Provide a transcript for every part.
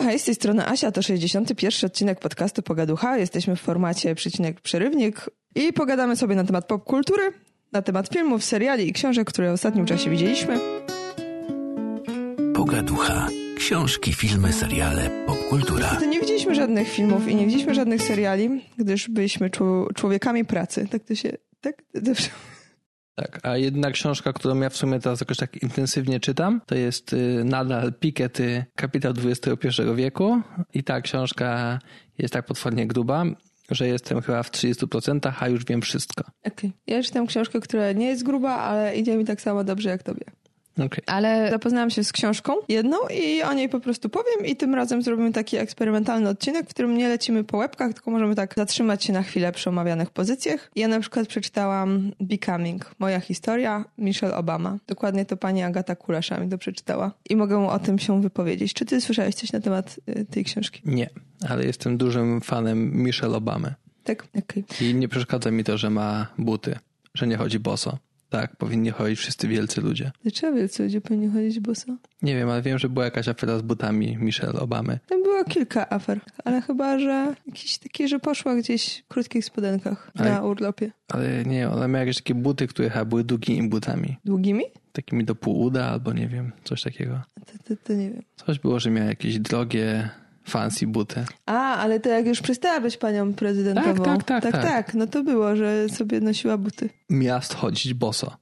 No hej, z tej strony Asia, to 61 odcinek podcastu Pogaducha. Jesteśmy w formacie przecinek przerywnik i pogadamy sobie na temat popkultury, na temat filmów, seriali i książek, które w ostatnim czasie widzieliśmy. Pogaducha. Książki, filmy, seriale, popkultura. Nie widzieliśmy żadnych filmów i nie widzieliśmy żadnych seriali, gdyż byliśmy człowiekami pracy. Tak to się... Tak? Dobrze. Tak, a jedna książka, którą ja w sumie teraz jakoś tak intensywnie czytam, to jest y, nadal Piketty Kapitał XXI wieku i ta książka jest tak potwornie gruba, że jestem chyba w 30%, a już wiem wszystko. Okej. Ja czytam książkę, która nie jest gruba, ale idzie mi tak samo dobrze jak tobie. Okay. Ale zapoznałam się z książką jedną i o niej po prostu powiem i tym razem zrobimy taki eksperymentalny odcinek, w którym nie lecimy po łebkach, tylko możemy tak zatrzymać się na chwilę przy omawianych pozycjach. Ja na przykład przeczytałam Becoming, moja historia, Michelle Obama. Dokładnie to pani Agata Kulesza mi to przeczytała i mogę o tym się wypowiedzieć. Czy ty słyszałeś coś na temat y, tej książki? Nie, ale jestem dużym fanem Michelle Obamy. Tak? Okej. I nie przeszkadza mi to, że ma buty, że nie chodzi boso. Tak, powinni chodzić wszyscy wielcy ludzie. Dlaczego wielcy ludzie powinni chodzić boso? Nie wiem, ale wiem, że była jakaś afera z butami Michelle Obamy. Tam było kilka afer, ale chyba, że jakiś taki, że poszła gdzieś w krótkich spodenkach Ale- na urlopie. Ale nie, ona miała jakieś takie buty, które chyba były długimi butami. Długimi? Takimi do pół uda albo nie wiem, coś takiego. To, to, to nie wiem. Coś było, że miała jakieś drogie, fancy buty. A, ale to jak już przestała być panią prezydentową. Tak, tak, tak, tak, tak. tak. No to było, że sobie nosiła buty. Miast chodzić boso.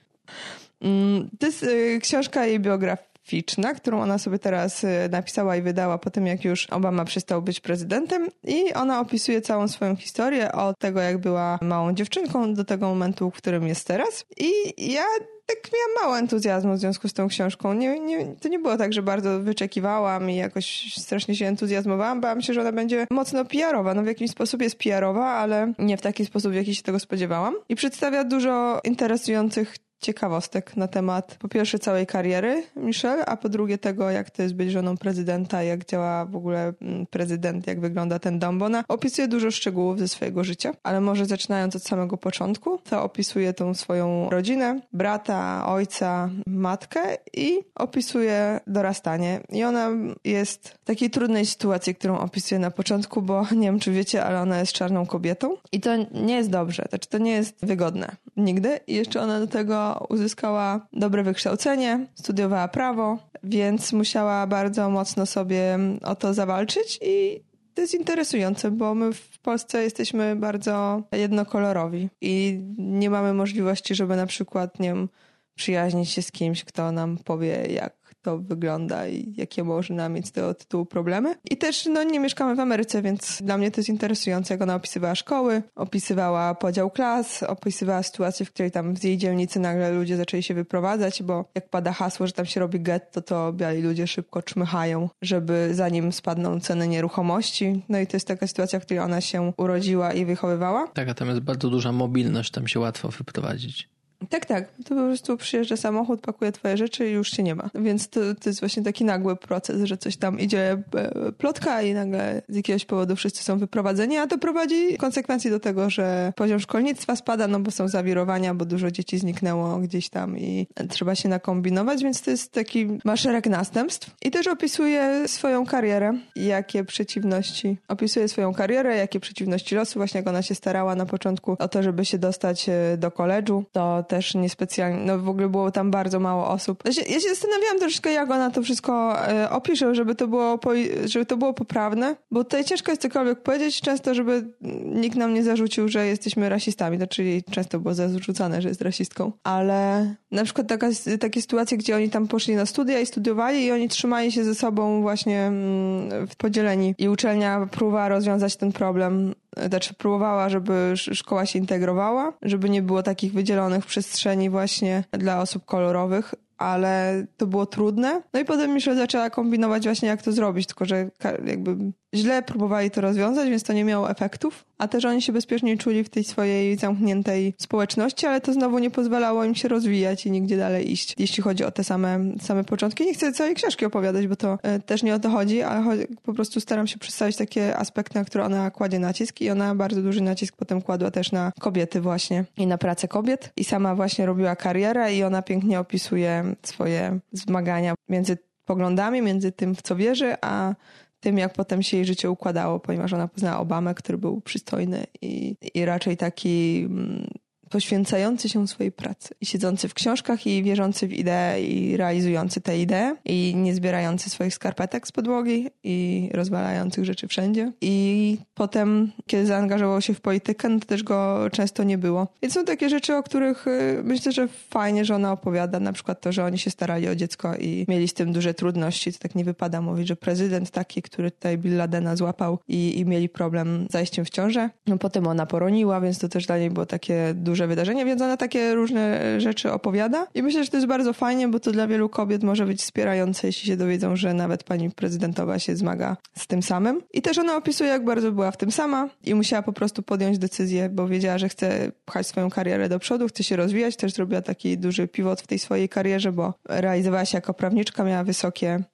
Mm, To jest y, książka jej biograficzna, którą ona sobie teraz y, napisała i wydała po tym, jak już Obama przestał być prezydentem. I ona opisuje całą swoją historię od tego, jak była małą dziewczynką do tego momentu, w którym jest teraz. I ja tak miałam mało entuzjazmu w związku z tą książką. Nie, nie, to nie było tak, że bardzo wyczekiwałam i jakoś strasznie się entuzjazmowałam. Bałam się, że ona będzie mocno PR-owa. No w jakiś sposób jest PR-owa, ale nie w taki sposób, w jaki się tego spodziewałam. I przedstawia dużo interesujących ciekawostek na temat po pierwsze całej kariery Michelle, a po drugie tego, jak to jest być żoną prezydenta, jak działa w ogóle mm, prezydent, jak wygląda ten dom, bo ona opisuje dużo szczegółów ze swojego życia, ale może zaczynając od samego początku, to opisuje tą swoją rodzinę, brata, ojca, matkę i opisuje dorastanie. I ona jest w takiej trudnej sytuacji, którą opisuje na początku, bo nie wiem, czy wiecie, ale ona jest czarną kobietą i to nie jest dobrze, znaczy to nie jest wygodne nigdy. I jeszcze ona do tego uzyskała dobre wykształcenie, studiowała prawo, więc musiała bardzo mocno sobie o to zawalczyć i to jest interesujące, bo my w Polsce jesteśmy bardzo jednokolorowi i nie mamy możliwości, żeby na przykład, nie wiem, przyjaźnić się z kimś, kto nam powie, jak to wygląda i jakie można mieć z tego tytułu problemy. I też no, nie mieszkamy w Ameryce, więc dla mnie to jest interesujące, jak ona opisywała szkoły, opisywała podział klas, opisywała sytuację, w której tam z jej dzielnicy nagle ludzie zaczęli się wyprowadzać, bo jak pada hasło, że tam się robi getto, to biali ludzie szybko czmychają, żeby zanim spadną ceny nieruchomości. No i to jest taka sytuacja, w której ona się urodziła i wychowywała. Tak, a tam jest bardzo duża mobilność, tam się łatwo wyprowadzić. Tak, tak. To po prostu przyjeżdża samochód, pakuje twoje rzeczy i już się nie ma. Więc to, to jest właśnie taki nagły proces, że coś tam idzie e, plotka i nagle z jakiegoś powodu wszyscy są wyprowadzeni, a to prowadzi konsekwencji do tego, że poziom szkolnictwa spada, no bo są zawirowania, bo dużo dzieci zniknęło gdzieś tam i trzeba się nakombinować, więc to jest taki ma szereg następstw. I też opisuje swoją karierę, jakie przeciwności, opisuje swoją karierę, jakie przeciwności losu, właśnie jak ona się starała na początku o to, żeby się dostać e, do koledżu, to też niespecjalnie, no w ogóle było tam bardzo mało osób. Ja się, ja się zastanawiałam troszeczkę, jak ona to wszystko e, opisze, żeby to, było po, żeby to było poprawne, bo tutaj ciężko jest cokolwiek powiedzieć, często, żeby nikt nam nie zarzucił, że jesteśmy rasistami, znaczy jej często było zarzucane, że jest rasistką, ale na przykład taka, takie sytuacje, gdzie oni tam poszli na studia i studiowali i oni trzymali się ze sobą właśnie mm, podzieleni i uczelnia próbowała rozwiązać ten problem znaczy próbowała, żeby sz- szkoła się integrowała, żeby nie było takich wydzielonych przestrzeni właśnie dla osób kolorowych, ale to było trudne. No i potem Michelle zaczęła kombinować właśnie jak to zrobić, tylko że jakby źle próbowali to rozwiązać, więc to nie miało efektów, a też oni się bezpiecznie czuli w tej swojej zamkniętej społeczności, ale to znowu nie pozwalało im się rozwijać i nigdzie dalej iść, jeśli chodzi o te same, same początki. Nie chcę całej książki opowiadać, bo to e, też nie o to chodzi, ale po prostu staram się przedstawić takie aspekty, na które ona kładzie nacisk i ona bardzo duży nacisk potem kładła też na kobiety właśnie i na pracę kobiet i sama właśnie robiła karierę i ona pięknie opisuje swoje zmagania między poglądami, między tym, w co wierzy, a tym, jak potem się jej życie układało, ponieważ ona poznała Obamę, który był przystojny i, i raczej taki mm, poświęcający się swojej pracy i siedzący w książkach i wierzący w ideę i realizujący te idee i nie zbierający swoich skarpetek z podłogi i rozwalających rzeczy wszędzie. I potem, kiedy zaangażował się w politykę, no to też go często nie było. Więc są takie rzeczy, o których y, myślę, że fajnie, że ona opowiada. Na przykład to, że oni się starali o dziecko i mieli z tym duże trudności. To tak nie wypada mówić, że prezydent taki, który tutaj Bill Ladena złapał i, i mieli problem z zajściem w ciążę. No potem ona poroniła, więc to też dla niej było takie duże wydarzenie, więc ona takie różne rzeczy opowiada. I myślę, że to jest bardzo fajnie, bo to dla wielu kobiet może być wspierające, jeśli się dowiedzą, że nawet pani prezydentowa się zmaga z tym samym. I też ona opisuje, jak bardzo była w tym sama i musiała po prostu podjąć decyzję, bo wiedziała, że chce pchać swoją karierę do przodu, chce się rozwijać. Też zrobiła taki duży pivot w tej swojej karierze, bo realizowała się jako prawniczka, miała wysokie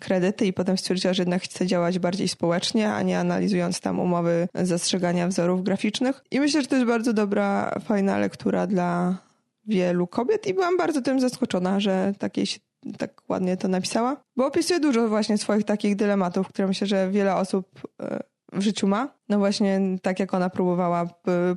kredyty i potem stwierdziła, że jednak chce działać bardziej społecznie, a nie analizując tam umowy zastrzegania wzorów graficznych. I myślę, że to jest bardzo dobra, fajna lektura dla wielu kobiet i byłam bardzo tym zaskoczona, że takiej się tak ładnie to napisała, bo opisuje dużo właśnie swoich takich dylematów, które myślę, że wiele osób e, w życiu ma. No właśnie tak jak ona próbowała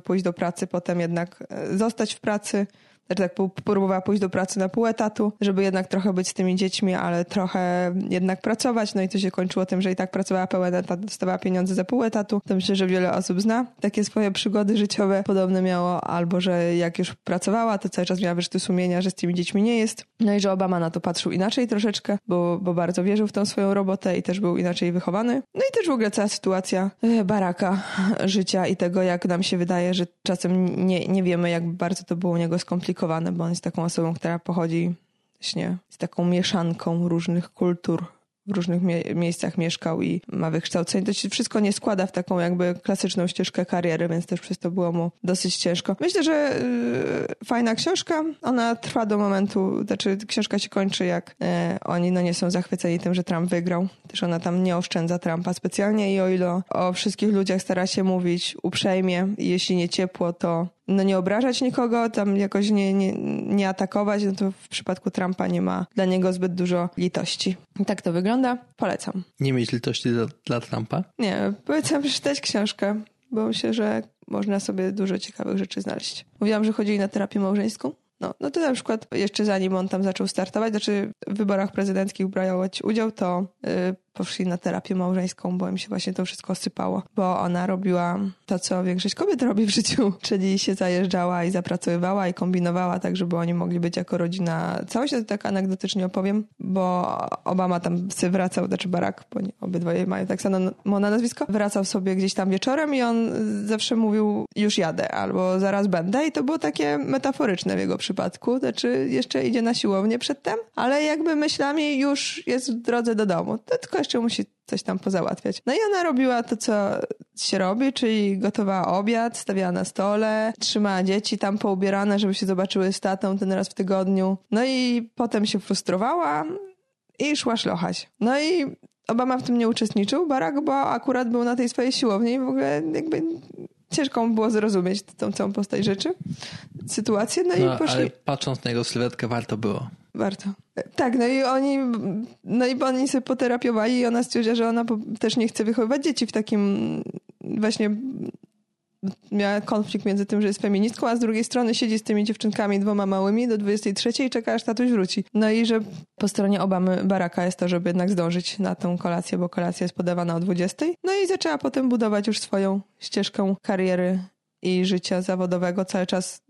pójść do pracy, potem jednak e, zostać w pracy, znaczy tak próbowała pójść do pracy na pół etatu, żeby jednak trochę być z tymi dziećmi, ale trochę jednak pracować. No i to się kończyło tym, że i tak pracowała pełen etat, dostawała pieniądze za pół etatu. To myślę, że wiele osób zna takie swoje przygody życiowe. Podobne miało albo, że jak już pracowała, to cały czas miała wyrzuty sumienia, że z tymi dziećmi nie jest. No i że Obama na to patrzył inaczej troszeczkę, bo, bo bardzo wierzył w tą swoją robotę i też był inaczej wychowany. No i też w ogóle cała sytuacja e, baraka życia i tego, jak nam się wydaje, że czasem nie, nie wiemy, jak bardzo to było u niego skomplikowane bo on jest taką osobą, która pochodzi właśnie z taką mieszanką różnych kultur, w różnych mie miejscach mieszkał i ma wykształcenie. To się wszystko nie składa w taką jakby klasyczną ścieżkę kariery, więc też przez to było mu dosyć ciężko. Myślę, że yy, fajna książka. Ona trwa do momentu, znaczy książka się kończy jak yy, oni no nie są zachwyceni tym, że Trump wygrał. Też ona tam nie oszczędza Trumpa specjalnie i o ile o wszystkich ludziach stara się mówić uprzejmie jeśli nie ciepło, to no nie obrażać nikogo, tam jakoś nie, nie, nie atakować, no to w przypadku Trumpa nie ma dla niego zbyt dużo litości. I tak to wygląda. Polecam. Nie mieć litości dla, dla Trumpa? Nie, polecam przeczytać książkę, bo myślę, że można sobie dużo ciekawych rzeczy znaleźć. Mówiłam, że chodzili na terapię małżeńską. No, no to na przykład jeszcze zanim on tam zaczął startować, znaczy w wyborach prezydenckich brać udział, to yy, poszli na terapię małżeńską, bo im się właśnie to wszystko sypało. Bo ona robiła to, co większość kobiet robi w życiu, czyli się zajeżdżała i zapracowywała i kombinowała tak, żeby oni mogli być jako rodzina. Całość to tak anegdotycznie opowiem, bo Obama tam sobie wracał, znaczy Barack, bo nie, obydwoje mają tak samo na nazwisko, wracał sobie gdzieś tam wieczorem i on zawsze mówił już jadę albo zaraz będę i to było takie metaforyczne w jego przypadku, znaczy jeszcze idzie na siłownię przedtem, ale jakby myślami już jest w drodze do domu. To tylko jeszcze musi coś tam pozałatwiać. No i ona robiła to, co się robi, czyli gotowała obiad, stawiała na stole, trzymała dzieci tam poubierane, żeby się zobaczyły z tatą ten raz w tygodniu. No i potem się frustrowała i szła szlochać. No i Obama w tym nie uczestniczył, Barack, bo akurat był na tej swojej siłowni i w ogóle jakby ciężko mu było zrozumieć tą całą postać rzeczy, sytuację, no, no i poszli. Ale patrząc na jego sylwetkę warto było. Warto. Tak, no i oni, no i oni sobie poterapiowali i ona stwierdziła, że ona też nie chce wychowywać dzieci w takim właśnie miała konflikt między tym, że jest feministką, a z drugiej strony siedzi z tymi dziewczynkami dwoma małymi do 23 i czeka, aż tatuś wróci. No i że po stronie Obamy Baraka jest to, żeby jednak zdążyć na tą kolację, bo kolacja jest podawana o 20. No i zaczęła potem budować już swoją ścieżkę kariery i życia zawodowego, cały czas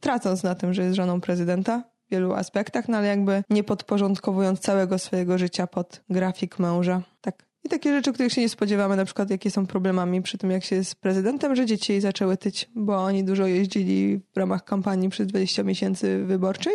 tracąc na tym, że jest żoną prezydenta wielu aspektach, no ale jakby nie podporządkowując całego swojego życia pod grafik męża. Tak. I takie rzeczy, których się nie spodziewamy, na przykład jakie są problemami przy tym, jak się jest prezydentem, że dzieci zaczęły tyć, bo oni dużo jeździli w ramach kampanii przez 20 miesięcy wyborczej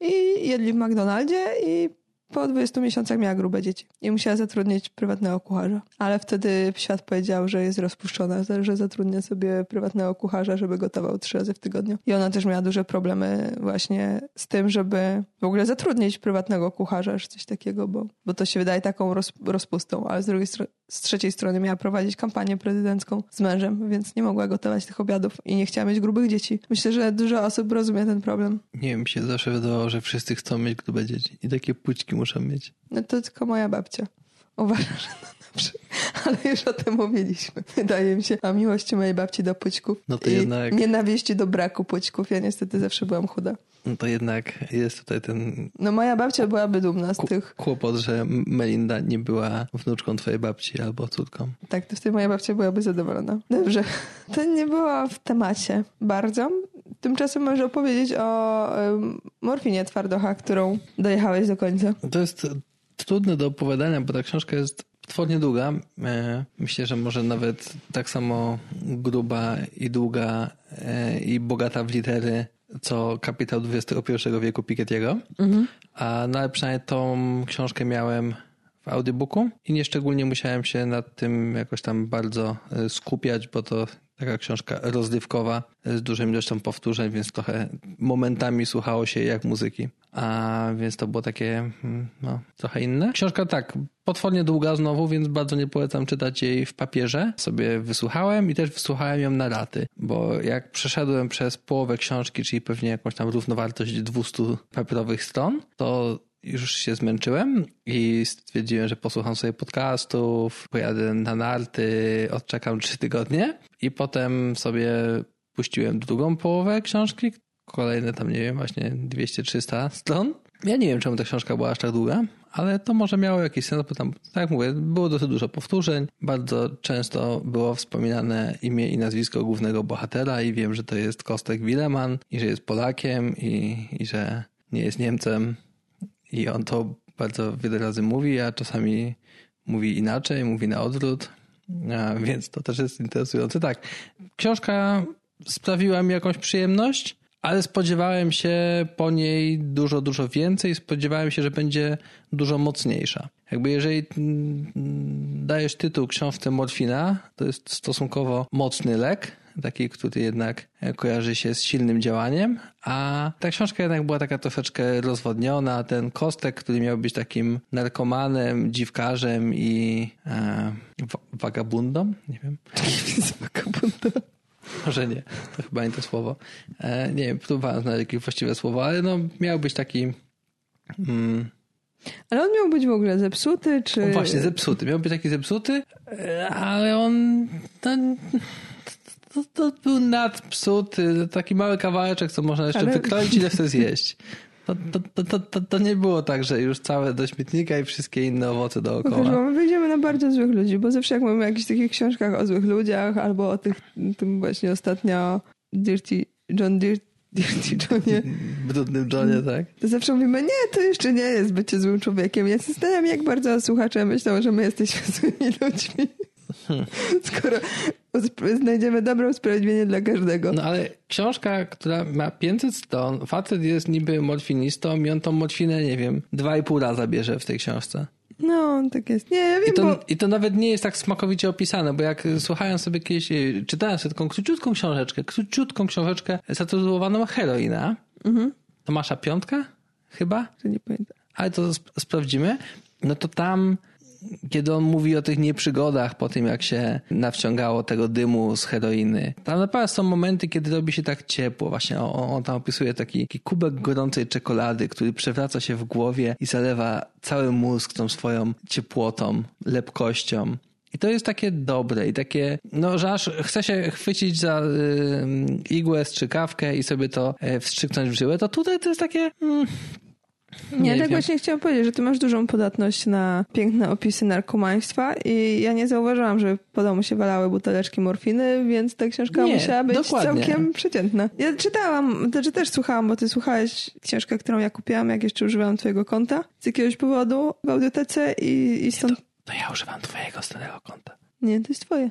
i jedli w McDonaldzie i po 20 miesiącach miała grube dzieci i musiała zatrudnić prywatnego kucharza. Ale wtedy świat powiedział, że jest rozpuszczona, że zatrudnia sobie prywatnego kucharza, żeby gotował trzy razy w tygodniu. I ona też miała duże problemy właśnie z tym, żeby w ogóle zatrudnić prywatnego kucharza, czy coś takiego, bo, bo to się wydaje taką roz, rozpustą, ale z drugiej strony z trzeciej strony miała prowadzić kampanię prezydencką z mężem, więc nie mogła gotować tych obiadów i nie chciała mieć grubych dzieci. Myślę, że dużo osób rozumie ten problem. Nie wiem, się zawsze wydawało, że wszyscy chcą mieć grube dzieci i takie pućki muszą mieć. No to tylko moja babcia. Uważam, że to dobrze. Ale już o tym mówiliśmy. Wydaje mi się, a miłości mojej babci do pućków No to i jednak- nienawiści do braku pućków. Ja niestety zawsze byłam chuda. No to jednak jest tutaj ten No moja babcia byłaby dumna z tych. kłopot, że Melinda nie była wnuczką twojej babci albo córką. Tak, to wtedy moja babcia byłaby zadowolona. Dobrze, to nie było w temacie bardzo. Tymczasem możesz opowiedzieć o morfinie twardocha, którą dojechałeś do końca. To jest trudne do opowiadania, bo ta książka jest potwornie długa. E, Myślę, że może nawet tak samo gruba i długa e, i bogata w litery, co kapitał XXI wieku Piketty'ego. A no, ale przynajmniej tą książkę miałem w audiobooku i nieszczególnie musiałem się nad tym jakoś tam bardzo e, skupiać, bo to taka książka rozrywkowa z dużą ilością powtórzeń, więc trochę momentami słuchało się jak muzyki. A więc to było takie mm, no, trochę inne. Książka tak, potwornie długa znowu, więc bardzo nie polecam czytać jej w papierze. Sobie wysłuchałem i też wysłuchałem ją na raty, bo jak przeszedłem przez połowę książki, czyli pewnie jakąś tam równowartość 200 papierowych stron, to już się zmęczyłem i stwierdziłem, że posłucham sobie podcastów, pojadę na narty, odczekam trzy tygodnie i potem sobie puściłem drugą połowę książki, kolejne tam, nie wiem, właśnie 200-300 stron. Ja nie wiem, czemu ta książka była aż tak długa, ale to może miało jakiś sens, bo tam, tak jak mówię, było dosyć dużo powtórzeń. Bardzo często było wspominane imię i nazwisko głównego bohatera i wiem, że to jest Kostek Wileman i że jest Polakiem i, i że nie jest Niemcem i on to bardzo wiele razy mówi, a czasami mówi inaczej, mówi na odwrót, więc to też jest interesujące. Tak, książka sprawiła mi jakąś przyjemność, ale spodziewałem się po niej dużo, dużo więcej. Spodziewałem się, że będzie dużo mocniejsza. Jakby jeżeli mm, dajesz tytuł książce Morfina, to jest stosunkowo mocny lek, taki, który jednak kojarzy się z silnym działaniem, a ta książka jednak była taka troszeczkę rozwodniona. Ten Kostek, który miał być takim narkomanem, dziwkarzem i e, wa- wagabundą, nie wiem. Może nie, to chyba nie to słowo. E, nie wiem, próbowałem znaleźć jakieś właściwe słowo, ale no miał być taki... Mm, Ale on miał być w ogóle zepsuty, czy... o, właśnie, zepsuty. Miał być taki zepsuty, e, ale on... To, to, to był nadpsuty, taki mały kawałeczek, co można jeszcze Ale- wykroić i chce zjeść. To, to, to, to, to, nie było tak, że już całe do śmietnika i wszystkie inne owoce Wiesz, dookoła. bo my wyjdziemy na bardzo złych ludzi, bo zawsze jak mówimy o jakichś takich książkach o złych ludziach, albo o tych, tym właśnie ostatnio Dirty, John Dirty, Dirty Johnie, Brudnym Johnie, tak? to zawsze mówimy, nie, to jeszcze nie jest bycie złym człowiekiem. Ja się zastanawiam, jak bardzo słuchacze myślą, że my jesteśmy złymi ludźmi. Skoro usp- znajdziemy dobre usprawiedliwienie dla każdego. No ale książka, która ma 500 stron, facet jest niby morfinistą i on tą morfinę, nie wiem, dwa i pół raza bierze w tej książce. No, tak jest. Nie, ja wiem, I to, bo... I to nawet nie jest tak smakowicie opisane, bo jak słuchałem sobie kiedyś, y, czytałem sobie taką króciutką książeczkę, króciutką książeczkę zatytułowaną Heroina, Mhm. Tomasza Piątka chyba, nie pamiętam. ale to sp- sprawdzimy, no to tam, kiedy on mówi o tych nieprzygodach po tym, jak się nawciągało tego dymu z heroiny, tam naprawdę są momenty, kiedy robi się tak ciepło. Właśnie on, on tam opisuje taki, taki kubek gorącej czekolady, który przewraca się w głowie i zalewa cały mózg tą swoją ciepłotą, lepkością. I to jest takie dobre i takie, no, że aż chce się chwycić za y, igłę, strzykawkę i sobie to y, wstrzyknąć w żyłę, to tutaj to jest takie, mm, Nie, Nie tak wiem. właśnie chciałam powiedzieć, że ty masz dużą podatność na piękne opisy narkomaństwa i ja nie zauważyłam, że po domu się walały buteleczki morfiny, więc ta książka Nie, musiała być dokładnie. całkiem przeciętna. Ja czytałam, znaczy też słuchałam, bo ty słuchałeś książkę, którą ja kupiłam, jak jeszcze używałam twojego konta z jakiegoś powodu w audiotece i, i stąd... To ja używam twojego starego konta. Nie, to jest twoje.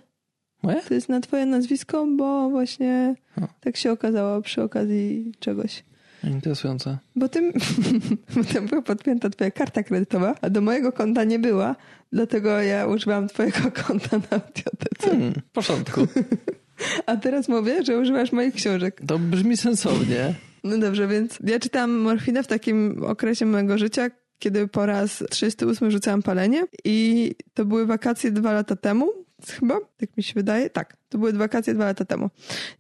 Moje? To jest na twoje nazwisko, bo właśnie tak się okazało przy okazji czegoś. Interesujące. Bo tym, bo tam była podpięta twoja karta kredytowa, a do mojego konta nie była, dlatego ja używałam twojego konta na audiotece. Hmm, w porządku. A teraz mówię, że używasz moich książek. To brzmi sensownie. No dobrze, więc ja czytałam morfinę w takim okresie mojego życia, kiedy po raz 38 rzucałam palenie i to były wakacje dwa lata temu, chyba, tak mi się wydaje. Tak, to były wakacje dwa lata temu,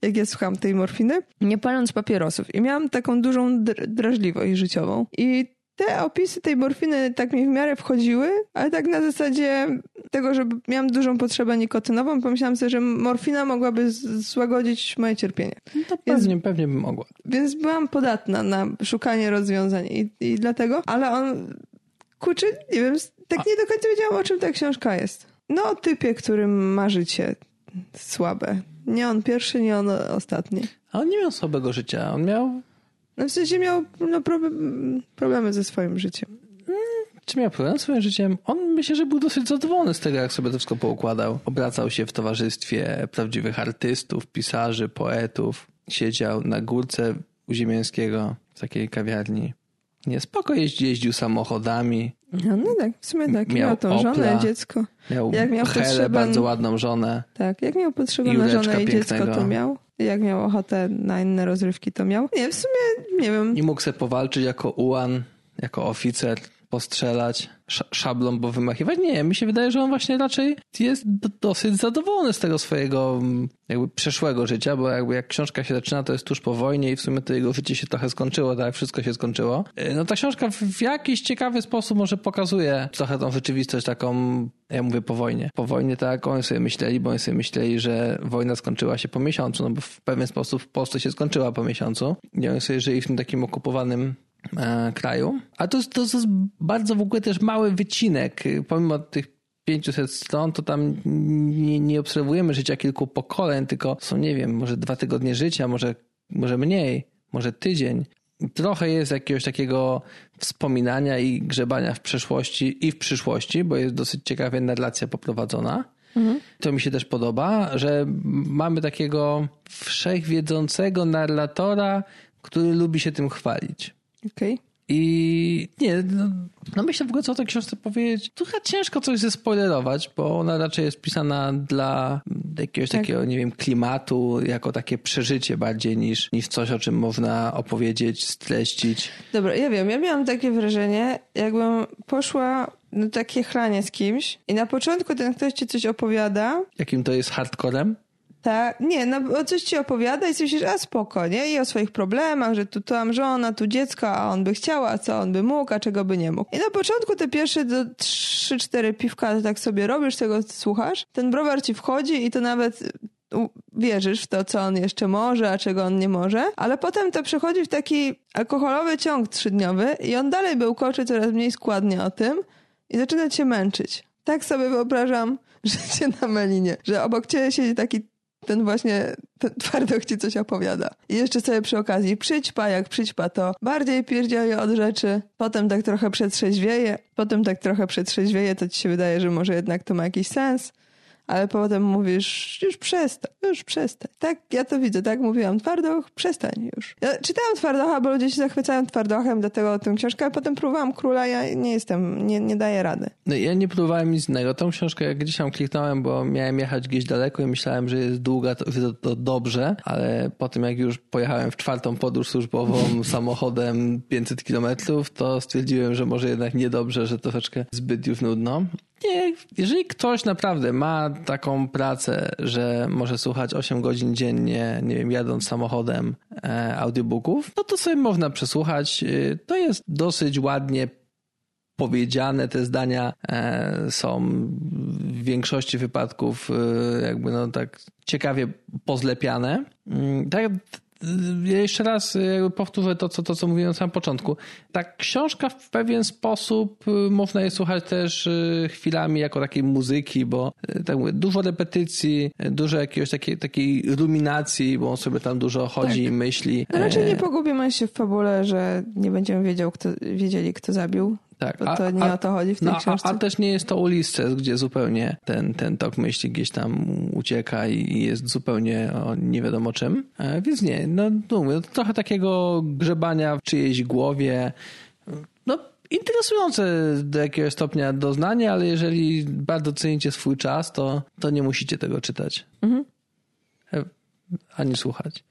jak ja słuchałam tej morfiny, nie paląc papierosów. I miałam taką dużą dr- drażliwość życiową. I te opisy tej morfiny tak mi w miarę wchodziły, ale tak na zasadzie tego, że miałam dużą potrzebę nikotynową, pomyślałam sobie, że morfina mogłaby złagodzić moje cierpienie. No to pewnie, więc, pewnie by mogła. Więc byłam podatna na szukanie rozwiązań i, i dlatego, ale on, kurczę, nie wiem, tak nie do końca wiedziałam, o czym ta książka jest. No o typie, którym ma życie słabe. Nie on pierwszy, nie on ostatni. A on nie miał słabego życia, on miał no w sensie miał no, problem, problemy ze swoim życiem. Czy miał problem ze swoim życiem? On myślę, że był dosyć zadowolony z tego, jak sobie to wszystko poukładał. Obracał się w towarzystwie prawdziwych artystów, pisarzy, poetów. Siedział na górce u Ziemiańskiego w takiej kawiarni. Nie, spoko jeździł, jeździł samochodami. No, no tak, w sumie tak. Miał, miał tą Opla, żonę, dziecko. Miał, jak miał Helę, potrzebę, bardzo ładną żonę. Tak, jak miał potrzebę na żonę i dziecko, to miał jak miał ochotę na inne rozrywki, to miał. Nie, w sumie nie wiem. I mógł sobie powalczyć jako ułan, jako oficer, postrzelać szablą, bo wymachiwać. Nie, mi się wydaje, że on właśnie raczej jest dosyć zadowolony z tego swojego mm, jakby przeszłego życia, bo jakby jak książka się zaczyna, to jest tuż po wojnie i w sumie to jego życie się trochę skończyło, tak, wszystko się skończyło. Y, no ta książka w jakiś ciekawy sposób może pokazuje trochę tą rzeczywistość taką, ja mówię po wojnie. Po wojnie tak, oni sobie myśleli, bo oni sobie myśleli, że wojna skończyła się po miesiącu, no bo w pewien sposób w Polsce się skończyła po miesiącu i oni sobie żyli w tym takim okupowanym E, kraju. A to, to jest bardzo w ogóle też mały wycinek. Pomimo tych 500 stron, to tam nie, nie obserwujemy życia kilku pokoleń, tylko są, nie wiem, może dwa tygodnie życia, może, może mniej, może tydzień. Trochę jest jakiegoś takiego wspominania i grzebania w przeszłości i w przyszłości, bo jest dosyć ciekawie narracja poprowadzona. Mhm. To mi się też podoba, że mamy takiego wszechwiedzącego narratora, który lubi się tym chwalić. Okej. Okay. I nie, no, no, myślę w ogóle, co o tej książce powiedzieć. Trochę ciężko coś zespoilerować, bo ona raczej jest pisana dla jakiegoś tak. takiego, nie wiem, klimatu, jako takie przeżycie bardziej niż, niż coś, o czym można opowiedzieć, streścić. Dobra, ja wiem, ja miałam takie wrażenie, jakbym poszła na takie chlanie z kimś i na początku ten ktoś ci coś opowiada. Jakim to jest hardcorem? Tak, nie, no coś ci opowiada i sobie myślisz, a spoko, nie? I o swoich problemach, że tu tam żona, tu dziecko, a on by chciał, a co on by mógł, a czego by nie mógł. I na początku te pierwsze do 3-4 piwka tak sobie robisz, tego słuchasz, ten browar ci wchodzi i to nawet wierzysz w to, co on jeszcze może, a czego on nie może, ale potem to przechodzi w taki alkoholowy ciąg trzydniowy i on dalej bełkoczy coraz mniej składnie o tym i zaczyna cię męczyć. Tak sobie wyobrażam życie na Melinie, że obok ciebie siedzi taki ten właśnie ten twardoch ci coś opowiada. I jeszcze sobie przy okazji przyćpa, jak przyćpa to bardziej pierdzielje od rzeczy, potem tak trochę przetrzeźwieje, potem tak trochę przetrzeźwieje, to ci się wydaje, że może jednak to ma jakiś sens ale potem mówisz, już przestań, już przestań. Tak, ja to widzę, tak mówiłam, twardoch, przestań już. Ja czytałam twardocha, bo ludzie się zachwycają twardochem, dlatego o tym książkę, a potem próbowałam króla, ja nie jestem, nie, nie daję rady. No ja nie próbowałem nic innego. Tą książkę jak gdzieś tam kliknąłem, bo miałem jechać gdzieś daleko i myślałem, że jest długa, to, to, to dobrze, ale po tym jak już pojechałem w czwartą podróż służbową samochodem 500 kilometrów, to stwierdziłem, że może jednak niedobrze, że troszeczkę zbyt już nudno. Nie, jeżeli ktoś naprawdę ma taką pracę, że może słuchać 8 godzin dziennie, nie wiem, jadąc samochodem e, audiobooków, no to sobie można przesłuchać. E, to jest dosyć ładnie powiedziane, te zdania e, są w większości wypadków e, jakby no tak ciekawie pozlepiane. Mm, tak, ja jeszcze raz y, powtórzę to, co, to, co mówiłem na samym początku. Ta książka w pewien sposób y, można je słuchać też y, chwilami jako takiej muzyki, bo tak mówię, dużo repetycji, dużo jakiegoś takiej, takiej ruminacji, bo on sobie tam dużo chodzi tak. i myśli. No raczej nie pogubimy się w fabule, że nie będziemy wiedział, kto, wiedzieli, kto zabił tak, Bo to nie a, o to chodzi w tej no, książce. A, a, też nie jest to Ulisses, gdzie zupełnie ten, ten tok myśli gdzieś tam ucieka i jest zupełnie o nie wiadomo czym. E, więc nie, no, no trochę takiego grzebania w czyjejś głowie. No, interesujące do jakiegoś stopnia doznanie, ale jeżeli bardzo cenicie swój czas, to, to nie musicie tego czytać. Mhm. E, ani słuchać.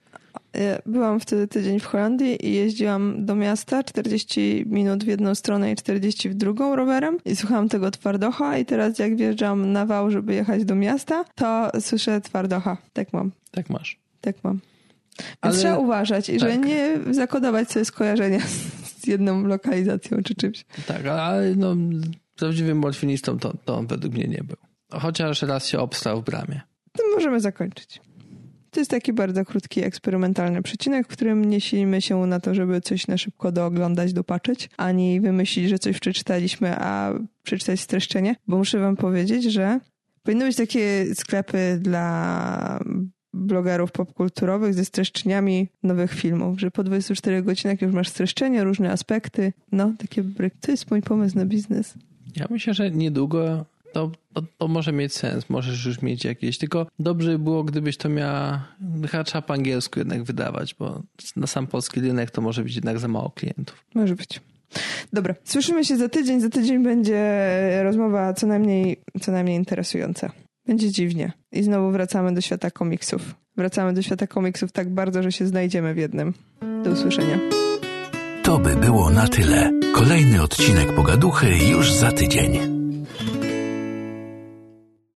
Byłam wtedy tydzień w Holandii i jeździłam do miasta 40 minut w jedną stronę i 40 w drugą rowerem i słuchałam tego twardocha i teraz jak wjeżdżam na wał, żeby jechać do miasta, to słyszę twardocha. Tak mam. Tak masz. Tak mam. Ale... trzeba uważać i tak. że nie zakodować sobie skojarzenia z z jedną lokalizacją czy czymś. Tak, ale no, prawdziwym morfinistą to, to on według mnie nie był. Chociaż raz się obstał w bramie. To możemy zakończyć. To jest taki bardzo krótki, eksperymentalny przecinek, w którym nie silimy się na to, żeby coś na szybko dooglądać, dopatrzeć, ani wymyślić, że coś przeczytaliśmy, a przeczytać streszczenie, bo muszę wam powiedzieć, że powinny być takie sklepy dla blogerów popkulturowych ze streszczeniami nowych filmów, że po 24 godzinach już masz streszczenie, różne aspekty. No, takie. To jest mój pomysł na biznes. Ja myślę, że niedługo to, to, to, może mieć sens, możesz już mieć jakieś, tylko dobrze by było, gdybyś to miała chyba trzeba po angielsku jednak wydawać, bo na sam polski rynek to może być jednak za mało klientów. Może być. Dobra, słyszymy się za tydzień. Za tydzień będzie rozmowa co najmniej, co najmniej interesująca. Będzie dziwnie. I znowu wracamy do świata komiksów. Wracamy do świata komiksów tak bardzo, że się znajdziemy w jednym. Do usłyszenia. To by było na tyle. Kolejny odcinek Pogaduchy już za tydzień.